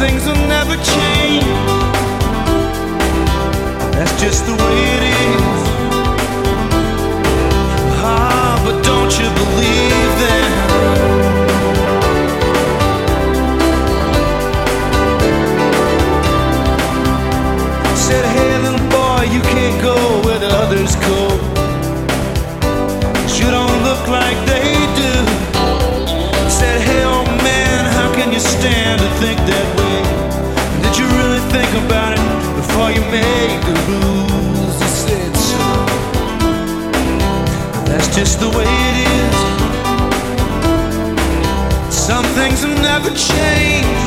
things will never change. That's just the way it is. Ah, but don't you believe that? Made the rules. You said so. That's just the way it is. Some things have never changed.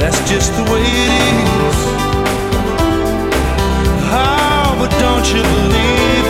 That's just the way it is. Oh, but don't you believe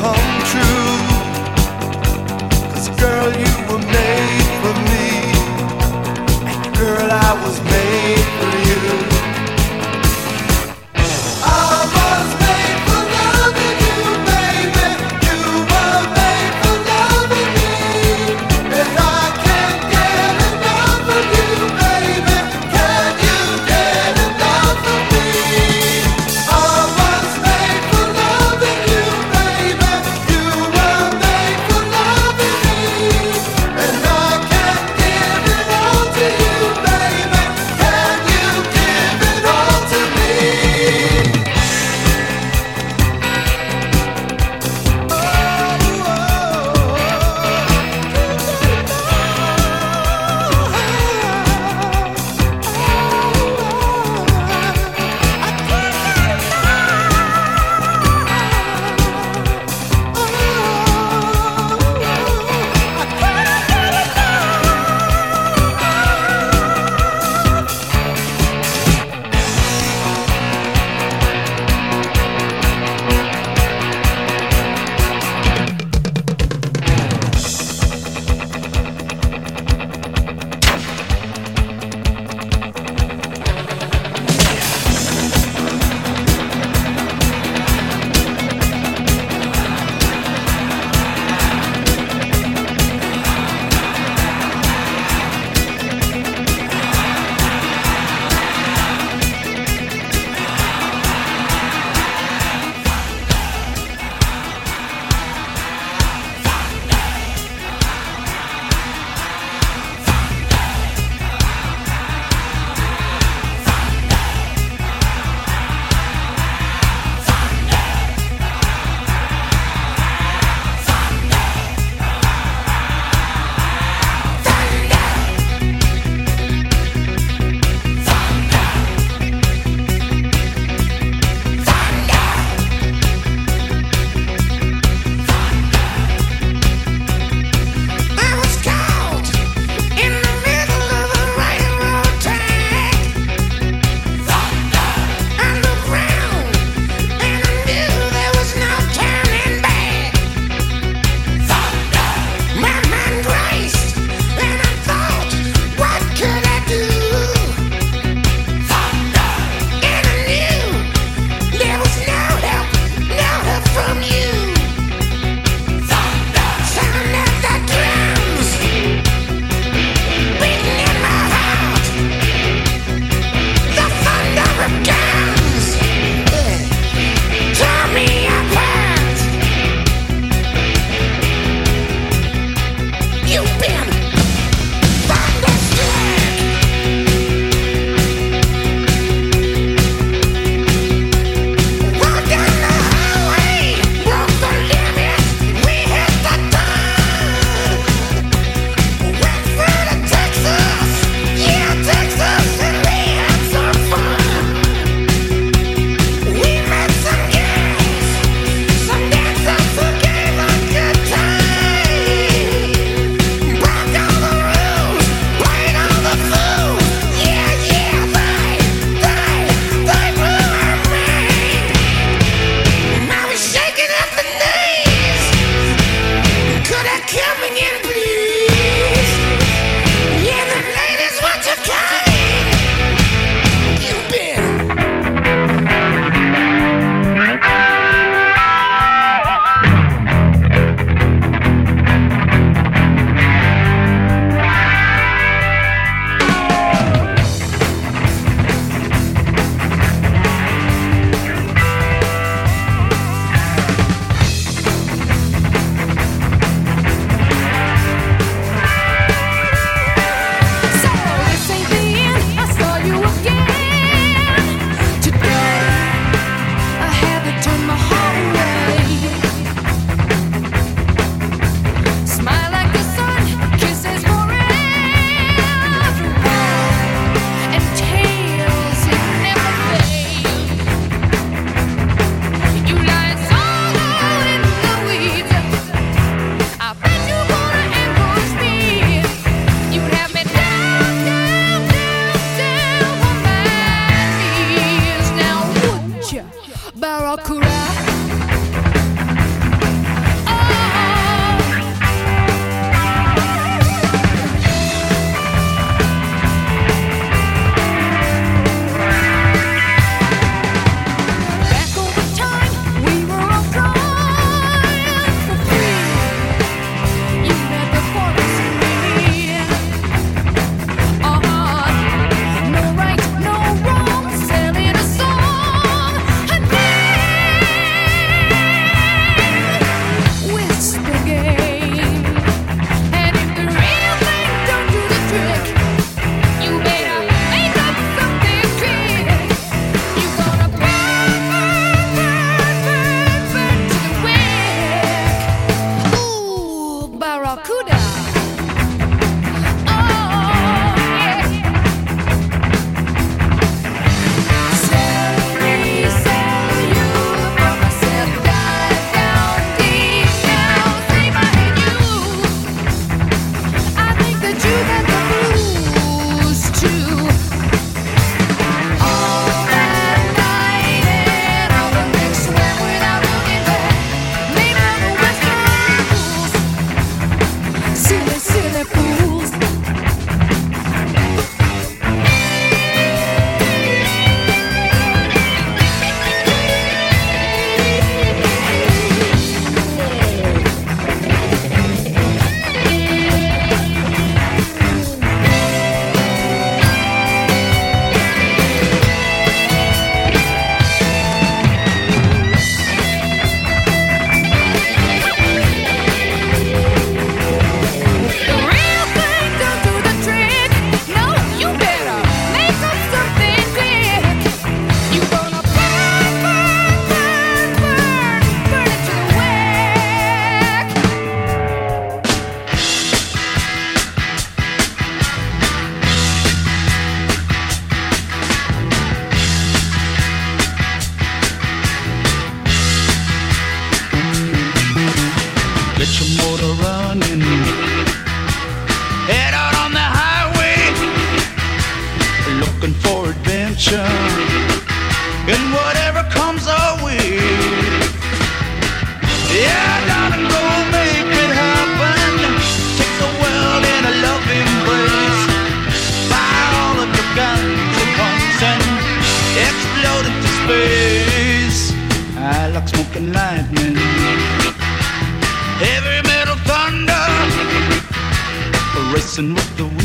come true. Girl, you were made for me. Girl, I was get your motor running. Head out on the highway, looking for adventure. And whatever comes our way, yeah, darling, go make it happen. Take the world in a loving embrace. Buy all of your guns and pumps and explode into space. I like smoking lightning. And with the way